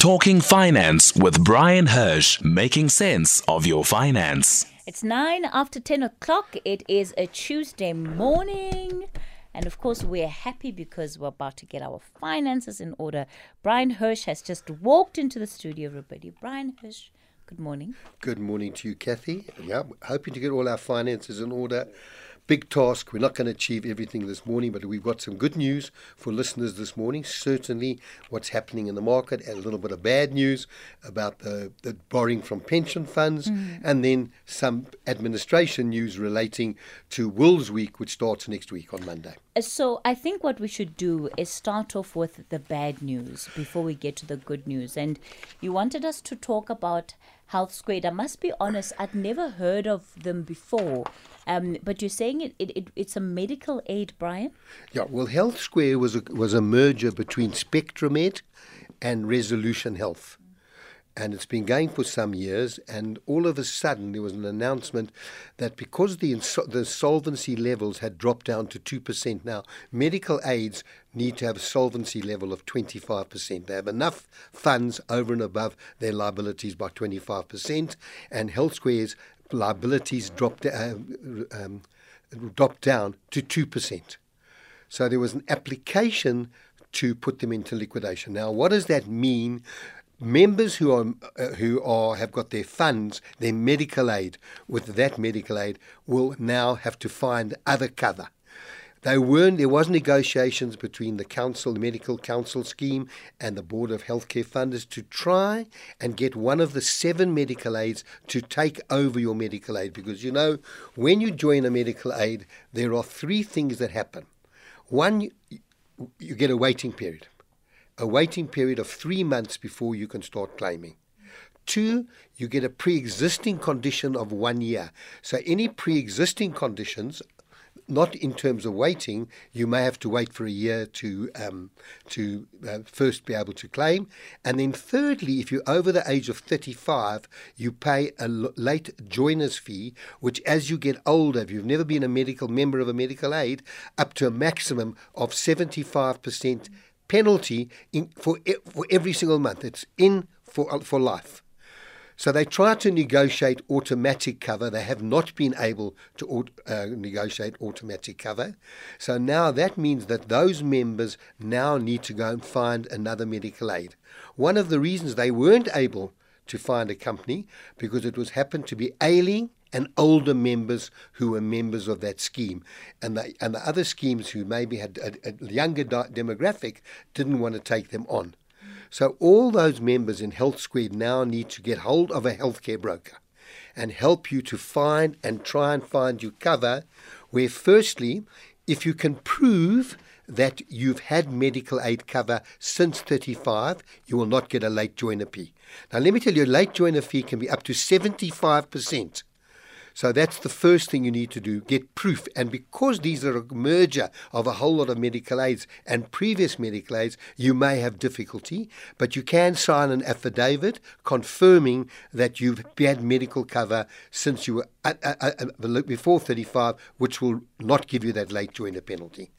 Talking Finance with Bryan Hirsch, making sense of your finance. It's nine after 10 o'clock. It is a Tuesday morning. And of course, we're happy because we're about to get our finances in order. Bryan Hirsch has just walked into the studio, everybody. Bryan Hirsch, good morning. Good morning to you, Kathy. Yeah, hoping to get all our finances in order big task. We're not going to achieve everything this morning, but we've got some good news for listeners this morning. Certainly, what's happening in the market, and a little bit of bad news about the, the borrowing from pension funds, mm. and then some administration news relating to Wills Week, which starts next week on Monday. Uh, so, I think what we should do is start off with the bad news before we get to the good news. And you wanted us to talk about Health Squared. I must be honest, I'd never heard of them before. Um, but you're saying it, it, it, it's a medical aid, Bryan? Yeah, well, Health Square was a, was a merger between Spectramed and Resolution Health. And it's been going for some years, and all of a sudden there was an announcement that because the, the solvency levels had dropped down to 2% now, medical aids need to have a solvency level of 25%. They have enough funds over and above their liabilities by 25%, and Health Square's liabilities dropped, uh, um, dropped down to 2%. So there was an application to put them into liquidation. Now, what does that mean? Members who are uh, who are have got their funds, their medical aid, with that medical aid, will now have to find other cover. They weren't, there was negotiations between the council, the medical council scheme, and the board of healthcare funders to try and get one of the seven medical aids to take over your medical aid. Because you know, when you join a medical aid, there are three things that happen. One, you, get a waiting period, a waiting period of three months before you can start claiming. Two, you get a pre existing condition of one year. So, any pre existing conditions not in terms of waiting. You may have to wait for a year to um, to uh, first be able to claim, and then thirdly, if you're over the age of 35, you pay a late joiners fee, which as you get older, if you've never been a medical member of a medical aid, up to a maximum of 75% penalty in, for for every single month. It's in for for life. So they tried to negotiate automatic cover. They have not been able to uh, negotiate automatic cover. So now that means that those members now need to go and find another medical aid. One of the reasons they weren't able to find a company because it was happened to be ailing and older members who were members of that scheme. And the, and the other schemes who maybe had a, a younger demographic didn't want to take them on. So all those members in Health Squared now need to get hold of a healthcare broker and help you to find and try and find you cover where firstly, if you can prove that you've had medical aid cover since 35, you will not get a late joiner fee. Now, let me tell you, a late joiner fee can be up to 75% so that's the first thing you need to do get proof. And because these are a merger of a whole lot of medical aids and previous medical aids, you may have difficulty, but you can sign an affidavit confirming that you've had medical cover since you were uh, uh, uh, before 35, which will not give you that late joiner penalty.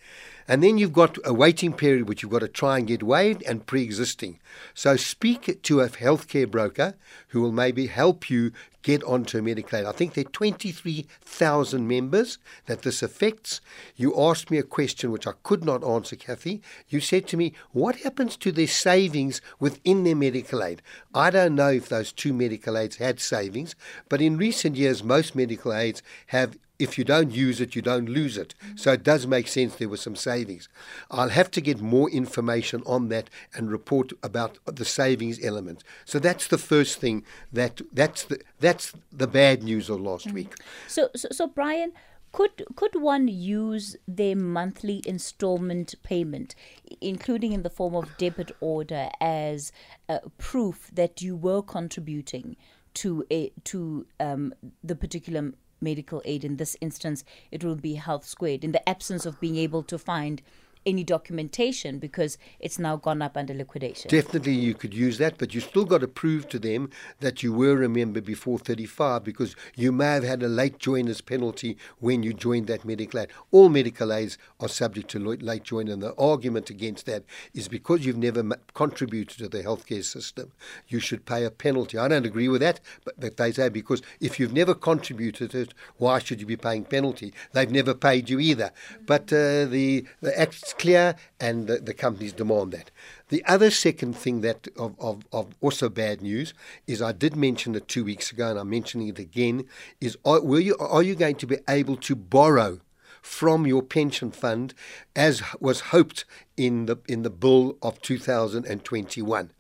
And then you've got a waiting period which you've got to try and get waived and pre existing. So speak to a healthcare broker who will maybe help you get onto medical aid. I think there are 23,000 members that this affects. You asked me a question which I could not answer, Kathy. You said to me, What happens to their savings within their medical aid? I don't know if those two medical aids had savings, but in recent years, most medical aids have if you don't use it, you don't lose it. So it does make sense there was some savings. I'll have to get more information on that and report about the savings element. So that's the first thing that that's the that's the bad news of last mm. week. So, so so Bryan, could could one use their monthly installment payment, including in the form of debit order, as uh, proof that you were contributing to a to um, the particular medical aid. In this instance, it will be health squared in the absence of being able to find any documentation because it's now gone up under liquidation. Definitely, you could use that, but you still got to prove to them that you were a member before 35 because you may have had a late joiners penalty when you joined that medical aid. All medical aids are subject to late joiner, and the argument against that is because you've never contributed to the healthcare system, you should pay a penalty. I don't agree with that, but they say because if you've never contributed it, why should you be paying penalty? They've never paid you either. But uh, the the act's clear, and the, the companies demand that. The other second thing that of, of, of, also bad news is I did mention it two weeks ago, and I'm mentioning it again. Is are, will you are you going to be able to borrow? from your pension fund, as was hoped in the in the bill of 2021.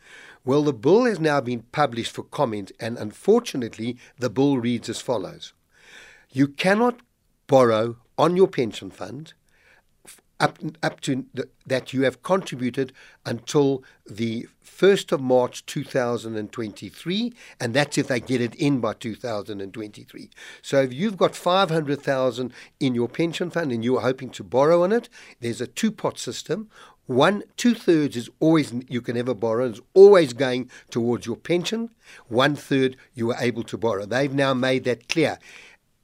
Well, the bill has now been published for comment, and unfortunately, the bill reads as follows: You cannot borrow on your pension fund up, up to the, that you have contributed until the 1st of March 2023, and that's if they get it in by 2023. So if you've got 500,000 in your pension fund and you're hoping to borrow on it, there's a two-pot system. One, two thirds is always you can ever borrow, it's always going towards your pension. One third you are able to borrow. They've now made that clear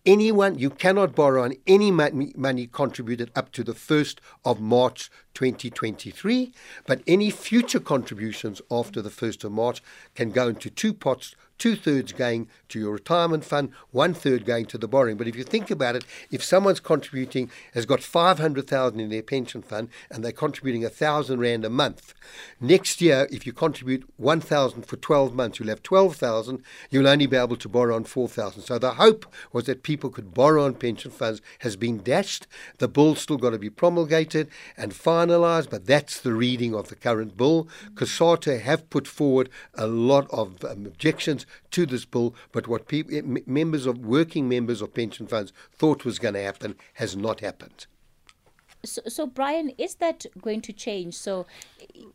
anyone, you cannot borrow on any money contributed up to the 1st of March 2023, but any future contributions after the 1st of March can go into two pots two thirds going to your retirement fund, one third going to the borrowing. But if you think about it, if someone's contributing, has got 500,000 in their pension fund and they're contributing a thousand rand a month, next year, if you contribute 1,000 for 12 months, you'll have 12,000. You'll only be able to borrow on 4,000. So the hope was that people could borrow on pension funds has been dashed. The bill's still got to be promulgated and finalised, but that's the reading of the current bill. COSATU have put forward a lot of um, objections to this bill, but what people, eh, members of working members of pension funds thought was going to happen has not happened. So, so, Bryan, is that going to change? So,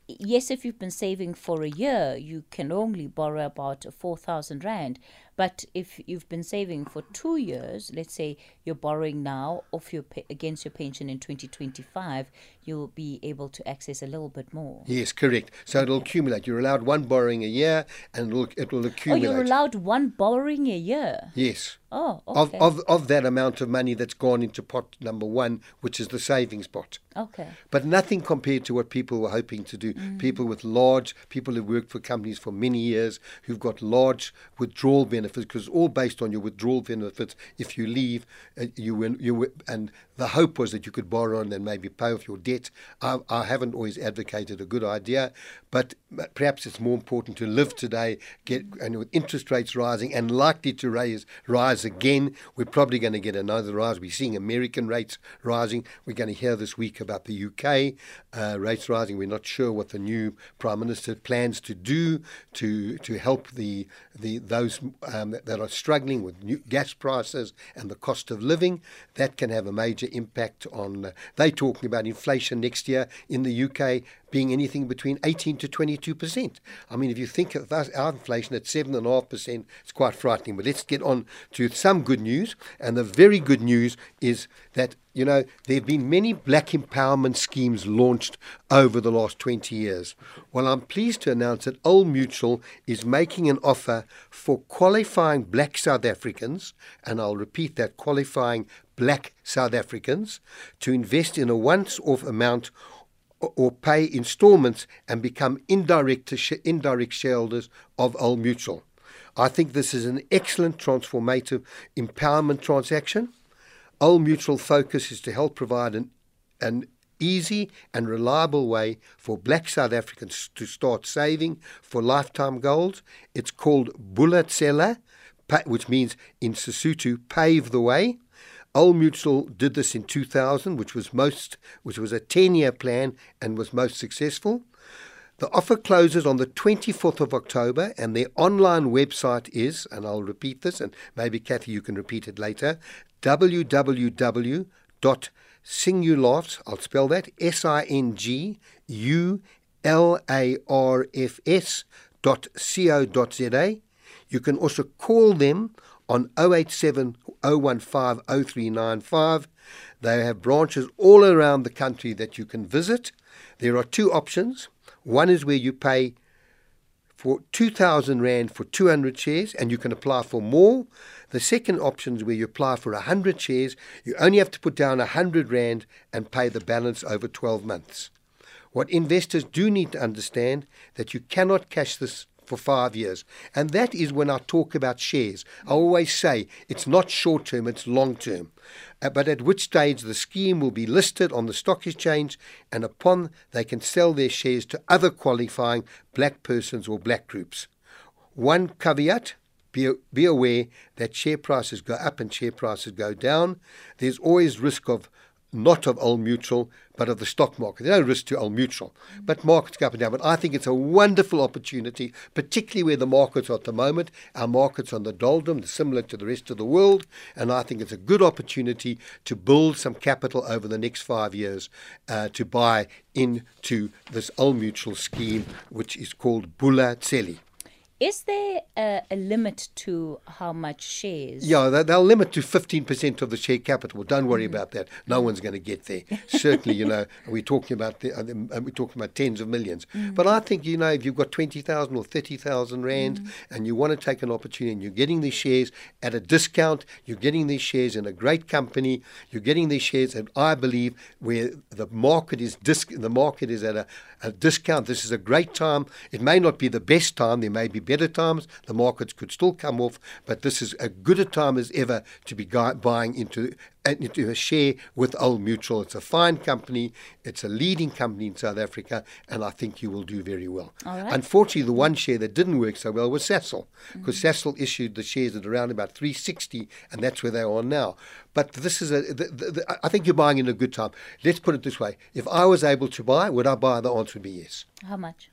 yes, if you've been saving for a year, you can only borrow about 4,000 Rand. But if you've been saving for two years, let's say you're borrowing now off your against your pension in 2025, you'll be able to access a little bit more. Yes, correct. So it'll accumulate. You're allowed one borrowing a year, and it'll it will accumulate. Oh, you're allowed one borrowing a year. Yes. Oh, okay. Of, of of that amount of money that's gone into pot number one, which is the savings pot. Okay. But nothing compared to what people were hoping to do. Mm. People with large, people who worked for companies for many years, who've got large withdrawal benefits, because all based on your withdrawal benefits. If you leave, uh, you win, you win, and the hope was that you could borrow and then maybe pay off your debt. I, I haven't always advocated a good idea, but perhaps it's more important to live today, get and with interest rates rising and likely to raise rise again. We're probably going to get another rise. We're seeing American rates rising. We're going to hear this week about the UK uh, rates rising. We're not sure what the new prime minister plans to do to to help the the those um, that are struggling with new gas prices and the cost of living. That can have a major impact on. Uh, they're talking about inflation next year in the UK being anything between 18 to 22 percent. I mean, if you think of our inflation at seven and a half percent, it's quite frightening. But let's get on to some good news, and the very good news is that you know there have been many black empowerment schemes launched over the last 20 years. Well, I'm pleased to announce that Old Mutual is making an offer for qualifying black South Africans, and I'll repeat that qualifying black South Africans, to invest in a once off amount or pay installments and become indirect, indirect shareholders of Old Mutual. I think this is an excellent transformative empowerment transaction. Old Mutual focus is to help provide an, an easy and reliable way for black South Africans to start saving for lifetime goals. It's called Bulatsela, which means in Sesotho, pave the way. Old Mutual did this in 2000, which was most, which was a 10-year plan and was most successful. The offer closes on the 24th of October, and their online website is, and I'll repeat this, and maybe Kathy, you can repeat it later, www.singularfs, I'll spell that, S-I-N-G-U-L-A-R-F-S dot co.za. You can also call them on 087 015 0395. They have branches all around the country that you can visit. There are two options. One is where you pay for 2,000 Rand for 200 shares and you can apply for more. The second option is where you apply for 100 shares. You only have to put down 100 Rand and pay the balance over 12 months. What investors do need to understand that you cannot cash this for five years. And that is when I talk about shares. I always say it's not short term, it's long term. Uh, but at which stage the scheme will be listed on the stock exchange, and upon they can sell their shares to other qualifying black persons or black groups. One caveat be, be aware that share prices go up and share prices go down. There's always risk of not of Old Mutual, but of the stock market. There's no risk to Old Mutual, but markets go up and down. But I think it's a wonderful opportunity, particularly where the markets are at the moment. Our markets on the doldrum, similar to the rest of the world, and I think it's a good opportunity to build some capital over the next five years uh, to buy into this Old Mutual scheme, which is called Bula Tsela. Is there a, a, limit to how much shares? Yeah, they, will limit to 15% of the share capital. Don't worry mm-hmm. about that. No one's going to get there. Certainly, you know, we're talking about the, uh, we're talking about tens of 1000000s mm-hmm. But I think, you know, if you've got 20,000 or 30,000 Rand mm-hmm. and you want to take an opportunity and you're getting these shares at a discount, you're getting these shares in a great company, you're getting these shares, and I believe where the market is disc- the market is at a, a discount. This is a great time. It may not be the best time. There may be better times. The markets could still come off, but this is as good a time as ever to be buying into into a share with Old Mutual. It's a fine company. It's a leading company in South Africa, and I think you will do very well. Unfortunately, the one share that didn't work so well was Sasol, because mm-hmm. Sasol issued the shares at around about 360, and that's where they are now. But this is a. The, the, the, I think you're buying in a good time. Let's put it this way: if I was able to buy, would I buy? The answer would be yes. How much?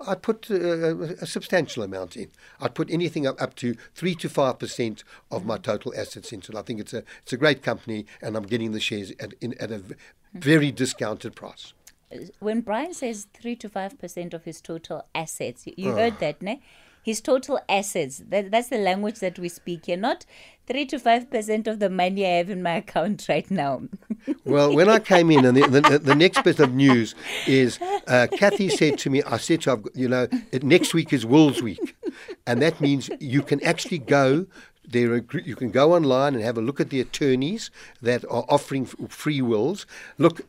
I'd put uh, a substantial amount in. I'd put anything up, up to three to five percent of my total assets into it. I think it's a it's a great company, and I'm getting the shares at in, at a very discounted price. When Bryan says three to five percent of his total assets, you, you oh. heard that, ne? His total assets. That, that's the language that we speak here, not 3 to 5% of the money I have in my account right now. well, when I came in, and the, the, the next bit of news is uh, Kathy said to me, I said to her, you know, next week is Wills Week. And that means you can actually go there are, you can go online and have a look at the attorneys that are offering free wills. Look,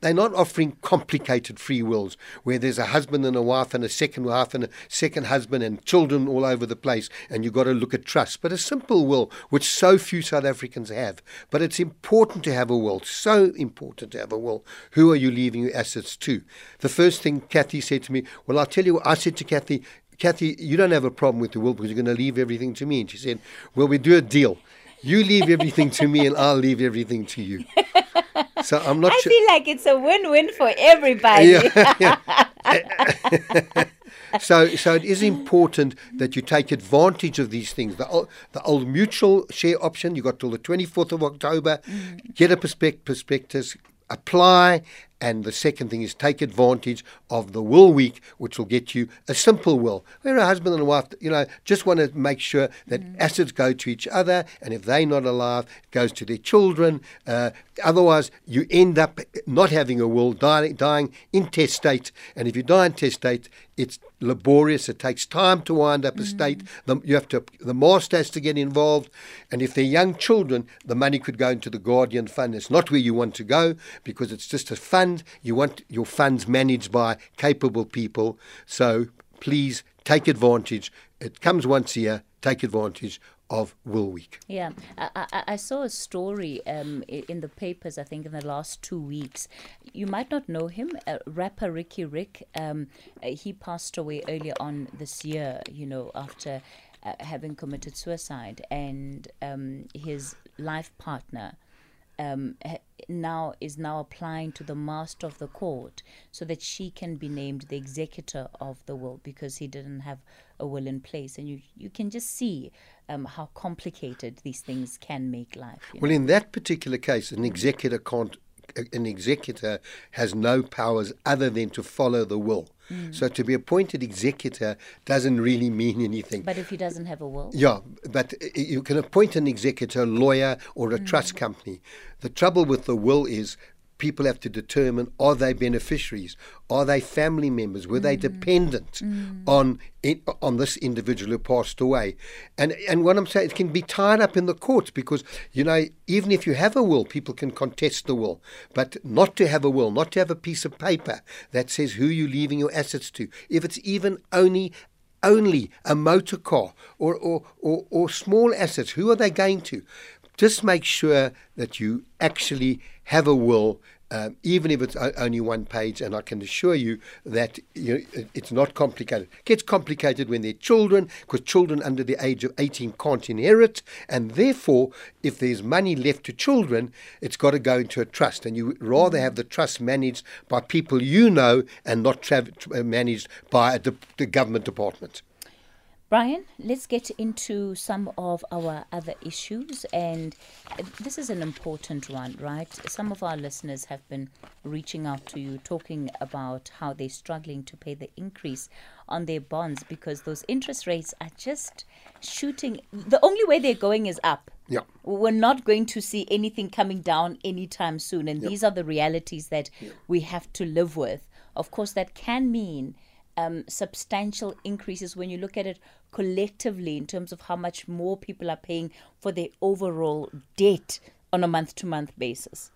they're not offering complicated free wills where there's a husband and a wife and a second wife and a second husband and children all over the place and you've got to look at trust. But a simple will, which so few South Africans have. But it's important to have a will, so important to have a will. Who are you leaving your assets to? The first thing Kathy said to me, well, I'll tell you what, I said to Kathy, Kathy, you don't have a problem with the will because you're going to leave everything to me. And she said, well, we do a deal. You leave everything to me and I'll leave everything to you. So I'm not I sure. feel like it's a win-win for everybody. Yeah, yeah. so, so it is important that you take advantage of these things. The old, the old mutual share option, you got till the 24th of October. Mm. Get a perspect- prospectus, apply and the second thing is take advantage of the will week, which will get you a simple will, where a husband and a wife, you know, just want to make sure that mm. assets go to each other, and if they're not alive, it goes to their children. Uh, otherwise, you end up not having a will, dying, dying intestate, and if you die intestate, it's laborious. It takes time to wind up a state. The, you have to. The master has to get involved, and if they're young children, the money could go into the guardian fund. It's not where you want to go because it's just a fund You want your funds managed by capable people. So please take advantage. It comes once a year. Take advantage of Will Week. Yeah, I, I, I saw a story um, in the papers, I think, in the last two weeks. You might not know him, uh, rapper Riky Rick. Um, uh, he passed away earlier on this year, you know, after uh, having committed suicide. And um, his life partner um, now is now applying to the master of the court so that she can be named the executor of the will because he didn't have a will in place and you you can just see um, how complicated these things can make life well know? in that particular case an executor can't an executor has no powers other than to follow the will Mm. So to be appointed executor doesn't really mean anything. But if he doesn't have a will? Yeah, but you can appoint an executor, lawyer, or a mm. trust company. The trouble with the will is people have to determine are they beneficiaries, are they family members, were they mm. dependent mm. on it, on this individual who passed away, and and what I'm saying it can be tied up in the courts because you know even if you have a will, people can contest the will, but not to have a will, not to have a piece of paper that says who you're leaving your assets to, if it's even only only a motor car or, or, or, or small assets, who are they going to? Just make sure that you actually have a will, um, even if it's only one page. And I can assure you that you know, it's not complicated. It gets complicated when they're children, because children under the age of 18 can't inherit. And therefore, if there's money left to children, it's got to go into a trust. And you rather have the trust managed by people you know and not tra- managed by the government department. Bryan, let's get into some of our other issues. And this is an important one, right? Some of our listeners have been reaching out to you, talking about how they're struggling to pay the increase on their bonds because those interest rates are just shooting. The only way they're going is up. Yeah. We're not going to see anything coming down anytime soon. And these are the realities that we have to live with. Of course, that can mean um, substantial increases when you look at it collectively in terms of how much more people are paying for their overall debt on a month to month basis.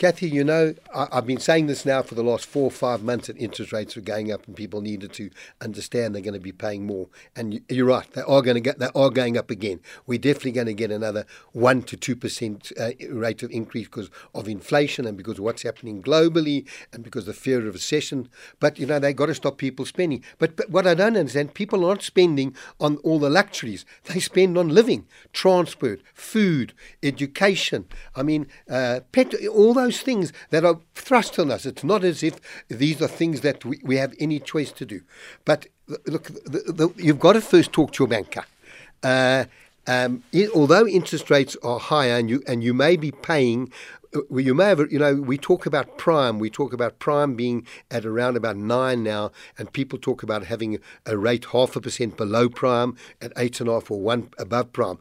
Kathy, you know, I, I've been saying this now for the last four or five months that interest rates are going up and people needed to understand they're going to be paying more. And you, you're right, they are going to get, they are going up again. We're definitely going to get another one to two percent uh, rate of increase because of inflation and because of what's happening globally and because of the fear of recession. But you know, they've got to stop people spending. But, but what I don't understand, people are not spending on all the luxuries. They spend on living, transport, food, education. I mean, uh, pet, all those things that are thrust on us. It's not as if these are things that we, we have any choice to do. But look, the, the, you've got to first talk to your banker. Uh, um, i although interest rates are higher, and you and you may be paying, uh, you may have, you know, we talk about prime. We talk about prime being at around about nine now, and people talk about having a rate half a percent below prime, at eight and a half or one above prime.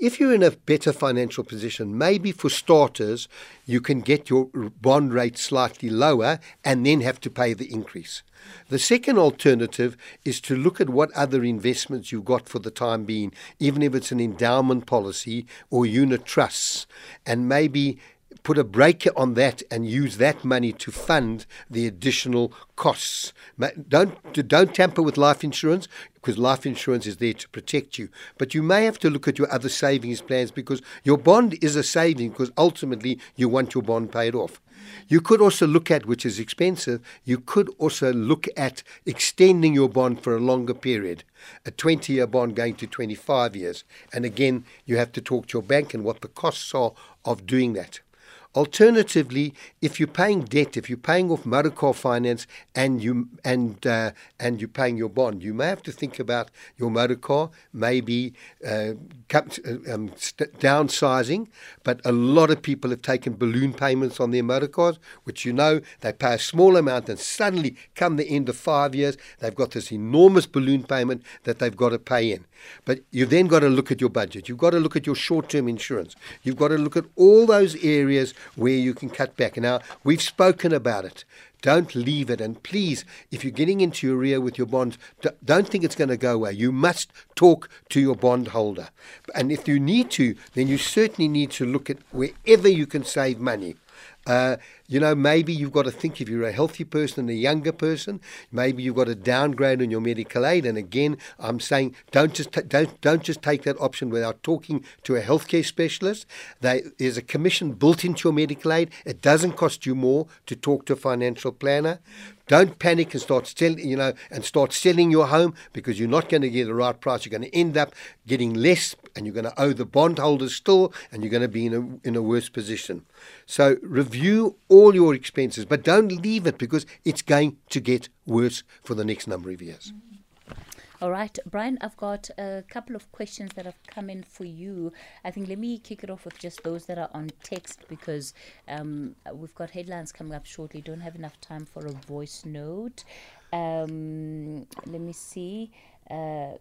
If you're in a better financial position, maybe for starters, you can get your bond rate slightly lower and then have to pay the increase. The second alternative is to look at what other investments you've got for the time being, even if it's an endowment policy or unit trusts, and maybe put a brake on that and use that money to fund the additional costs. Don't don't tamper with life insurance because life insurance is there to protect you. But you may have to look at your other savings plans because your bond is a saving because ultimately you want your bond paid off. You could also look at, which is expensive, you could also look at extending your bond for a longer period, a 20 year bond going to 25 years. And again, you have to talk to your bank and what the costs are of doing that. Alternatively, if you're paying debt, if you're paying off motor car finance and you and uh, and you're paying your bond, you may have to think about your motor car, maybe uh, uh, um, downsizing. But a lot of people have taken balloon payments on their motor cars, which you know they pay a small amount, and suddenly, come the end of five years, they've got this enormous balloon payment that they've got to pay in. But you've then got to look at your budget. You've got to look at your short-term insurance. You've got to look at all those areas where you can cut back. Now, we've spoken about it. Don't leave it. And please, if you're getting into your rear with your bonds, don't think it's going to go away. You must talk to your bondholder. And if you need to, then you certainly need to look at wherever you can save money. Uh, you know, maybe you've got to think if you're a healthy person and a younger person, maybe you've got to downgrade on your medical aid. And again, I'm saying don't just ta- don't don't just take that option without talking to a healthcare specialist. They, there's a commission built into your medical aid. It doesn't cost you more to talk to a financial planner. Don't panic and start selling, you know, and start selling your home because you're not going to get the right price. You're going to end up getting less, and you're going to owe the bondholders still, and you're going to be in a in a worse position. So review all your expenses, but don't leave it because it's going to get worse for the next number of years. All right, Bryan, I've got a couple of questions that have come in for you. I think let me kick it off with just those that are on text because um, we've got headlines coming up shortly. Don't have enough time for a voice note. Um, let me see. Uh,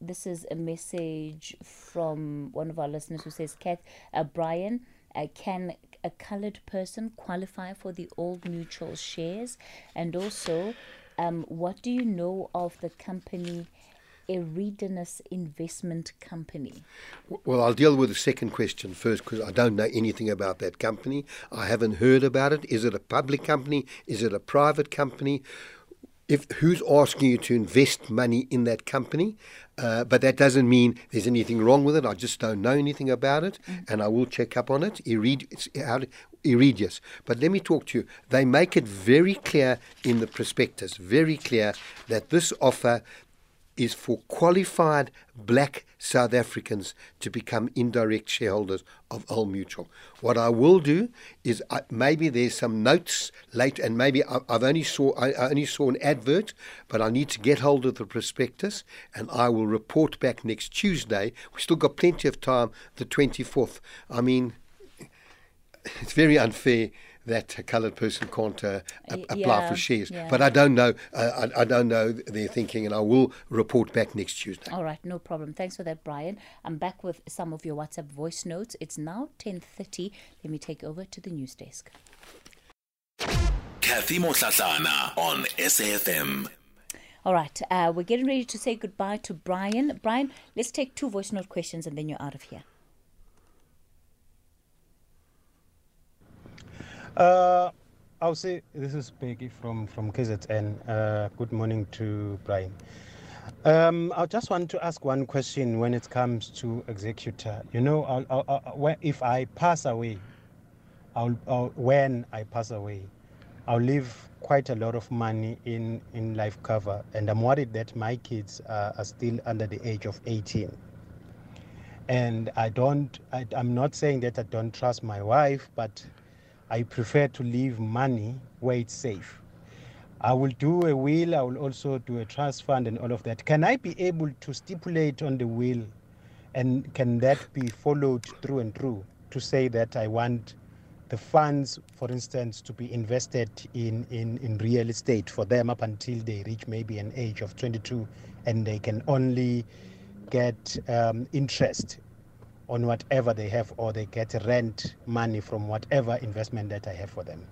this is a message from one of our listeners who says, Kath, uh, Bryan, uh, can a colored person qualify for the Old Mutual shares? And also, um, what do you know of the company Eridanus Investment Company? Well, I'll deal with the second question first because I don't know anything about that company. I haven't heard about it. Is it a public company? Is it a private company? If who's asking you to invest money in that company? Uh, but that doesn't mean there's anything wrong with it. I just don't know anything about it, mm. and I will check up on it. Irid, it's out, Iridius. But let me talk to you. They make it very clear in the prospectus, very clear that this offer is for qualified black South Africans to become indirect shareholders of Old Mutual. What I will do is I, maybe there's some notes late, and maybe I, have only saw I, I only saw an advert, but I need to get hold of the prospectus, and I will report back next Tuesday. We've still got plenty of time, the 24th. I mean, it's very unfair that a coloured person can't uh, apply yeah, for shares. Yeah. But I don't know. Uh, I, I, don't know their thinking, and I will report back next Tuesday. All right, no problem. Thanks for that, Bryan. I'm back with some of your WhatsApp voice notes. It's now 10:30. Let me take over to the news desk. Kathy Mohlahlana on SAFM. All right, uh, we're getting ready to say goodbye to Bryan. Bryan, let's take two voice note questions and then you're out of here. Uh, I'll say this is Peggy from from KZN. Uh, good morning to Bryan. Um, I just want to ask one question when it comes to executor. You know, I'll, I'll, I'll, if I pass away, when I pass away, I'll leave quite a lot of money in, in life cover, and I'm worried that my kids are, are still under the age of 18. And I don't, I, I'm not saying that I don't trust my wife, but I prefer to leave money where it's safe. I will do a will, I will also do a trust fund and all of that. Can I be able to stipulate on the will and can that be followed through and through to say that I want the funds, for instance, to be invested in, in, in real estate for them up until they reach maybe an age of 22 and they can only get um, interest on whatever they have or they get rent money from whatever investment that I have for them.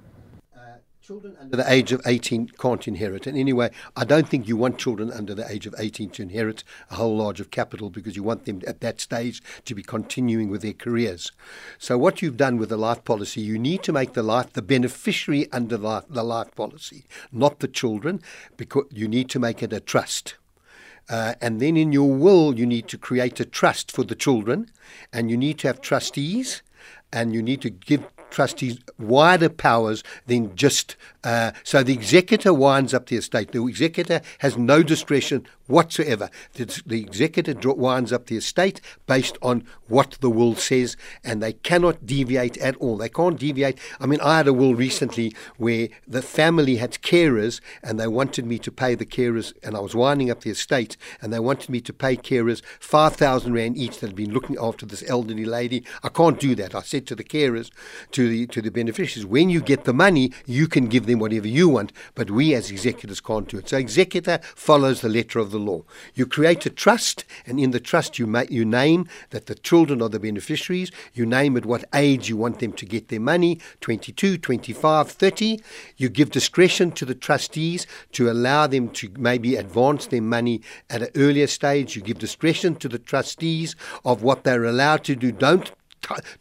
Uh, children under the age of 18 can't inherit. And anyway, I don't think you want children under the age of 18 to inherit a whole large of capital because you want them at that stage to be continuing with their careers. So, what you've done with the life policy, you need to make the life the beneficiary under the, the life policy, not the children, because you need to make it a trust. Uh, and then in your will, you need to create a trust for the children, and you need to have trustees, and you need to give trustees wider powers than just. Uh, so the executor winds up the estate. The executor has no discretion whatsoever. The, the executor winds up the estate based on what the will says, and they cannot deviate at all. They can't deviate. I mean, I had a will recently where the family had carers, and they wanted me to pay the carers, and I was winding up the estate, and they wanted me to pay carers 5,000 Rand each that had been looking after this elderly lady. I can't do that. I said to the carers, to the to the beneficiaries. When you get the money, you can give them whatever you want, but we as executors can't do it. So executor follows the letter of the law. You create a trust, and in the trust you make you name that the children are the beneficiaries. You name at what age you want them to get their money 22, 25, 30. You give discretion to the trustees to allow them to maybe advance their money at an earlier stage. You give discretion to the trustees of what they're allowed to do. Don't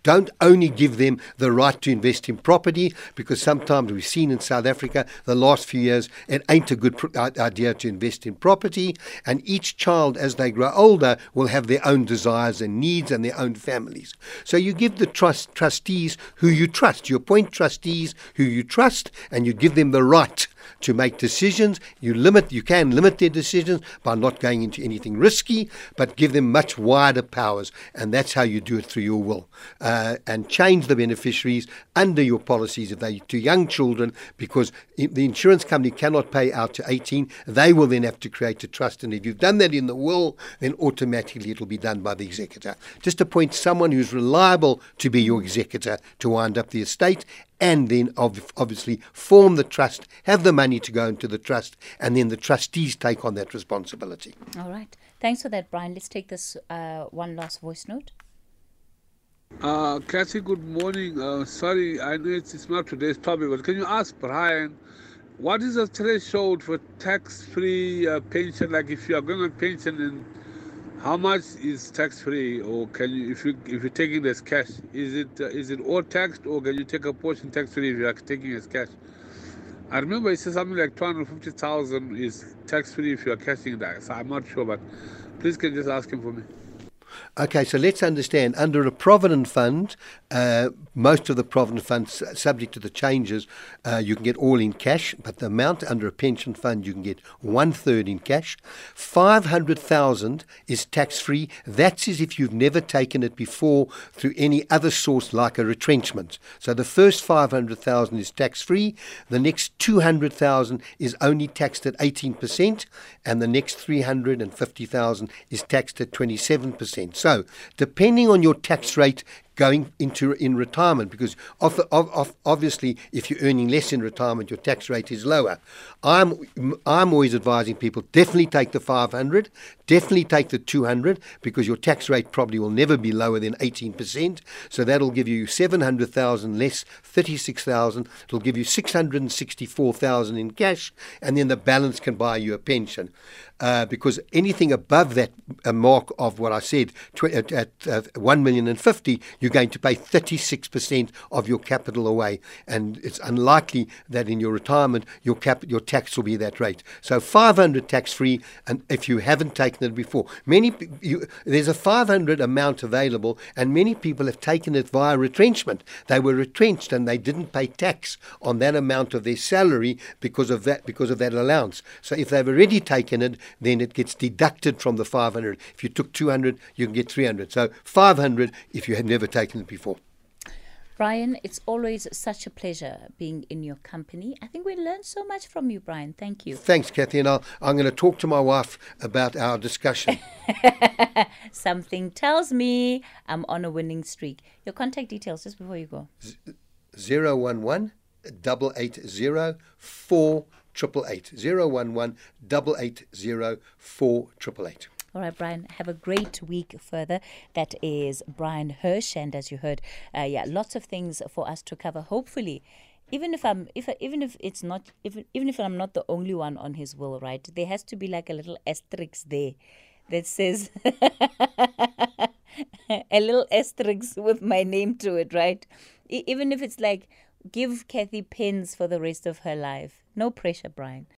don't only give them the right to invest in property, because sometimes we've seen in South Africa the last few years it ain't a good idea to invest in property. And each child, as they grow older, will have their own desires and needs and their own families. So you give the trust trustees who you trust. You appoint trustees who you trust, and you give them the right to make decisions. You limit, you can limit their decisions by not going into anything risky, but give them much wider powers, and that's how you do it through your will. Uh, and change the beneficiaries under your policies if they're to young children, because the insurance company cannot pay out to 18. They will then have to create a trust, and if you've done that in the will, then automatically it'll be done by the executor. Just appoint someone who's reliable to be your executor to wind up the estate and then obviously form the trust, have the money to go into the trust, and then the trustees take on that responsibility. All right. Thanks for that, Bryan. Let's take this uh, one last voice note. Uh, Cassie, good morning. Uh, sorry, I know it's, it's not today's topic, but can you ask Bryan what is the threshold for tax free uh, pension? Like if you are going on pension and how much is tax free, or can you, if you if you're taking this cash, is it uh, is it all taxed, or can you take a portion tax free if you are taking as cash? I remember it said something like two hundred fifty thousand is tax free if you are cashing that. So I'm not sure, but please can you just ask him for me. Okay, so let's understand under a provident fund, uh, most of the provident funds, subject to the changes, uh, you can get all in cash, but the amount under a pension fund, you can get one third in cash. 500,000 is tax free. That's as if you've never taken it before through any other source like a retrenchment. So the first 500,000 is tax free. The next 200,000 is only taxed at 18%, and the next 350,000 is taxed at 27%. So depending on your tax rate, going into in retirement because of, of, of, obviously if you're earning less in retirement your tax rate is lower. I'm i'm always advising people definitely take the 500 definitely take the 200 because your tax rate probably will never be lower than 18% so that'll give you 700,000 less 36,000 it'll give you 664,000 in cash and then the balance can buy you a pension. Uh, because anything above that uh, mark of what I said, tw- at, at uh, one million and fifty, you're going to pay 36% of your capital away, and it's unlikely that in your retirement your cap your tax will be that rate. So 500 tax free, and if you haven't taken it before, many you, there's a 500 amount available, and many people have taken it via retrenchment. They were retrenched and they didn't pay tax on that amount of their salary because of that because of that allowance. So if they've already taken it, then it gets deducted from the 500. If you took 200, you can get 300. So 500 if you had never taken taken it before. Bryan, it's always such a pleasure being in your company. I think we learned so much from you, Bryan. Thank you. Thanks, Kathy. And i am going to talk to my wife about our discussion. Something tells me I'm on a winning streak. Your contact details just before you go Z- 011 880 4888. 011 880 4888. All right, Bryan, have a great week further. That is Bryan Hirsch. And as you heard, uh, yeah, lots of things for us to cover. Hopefully, even if I'm if even if it's not even even if I'm not the only one on his will, right? There has to be like a little asterisk there that says a little asterisk with my name to it, right? even if it's like give Kathy pins for the rest of her life. No pressure, Bryan.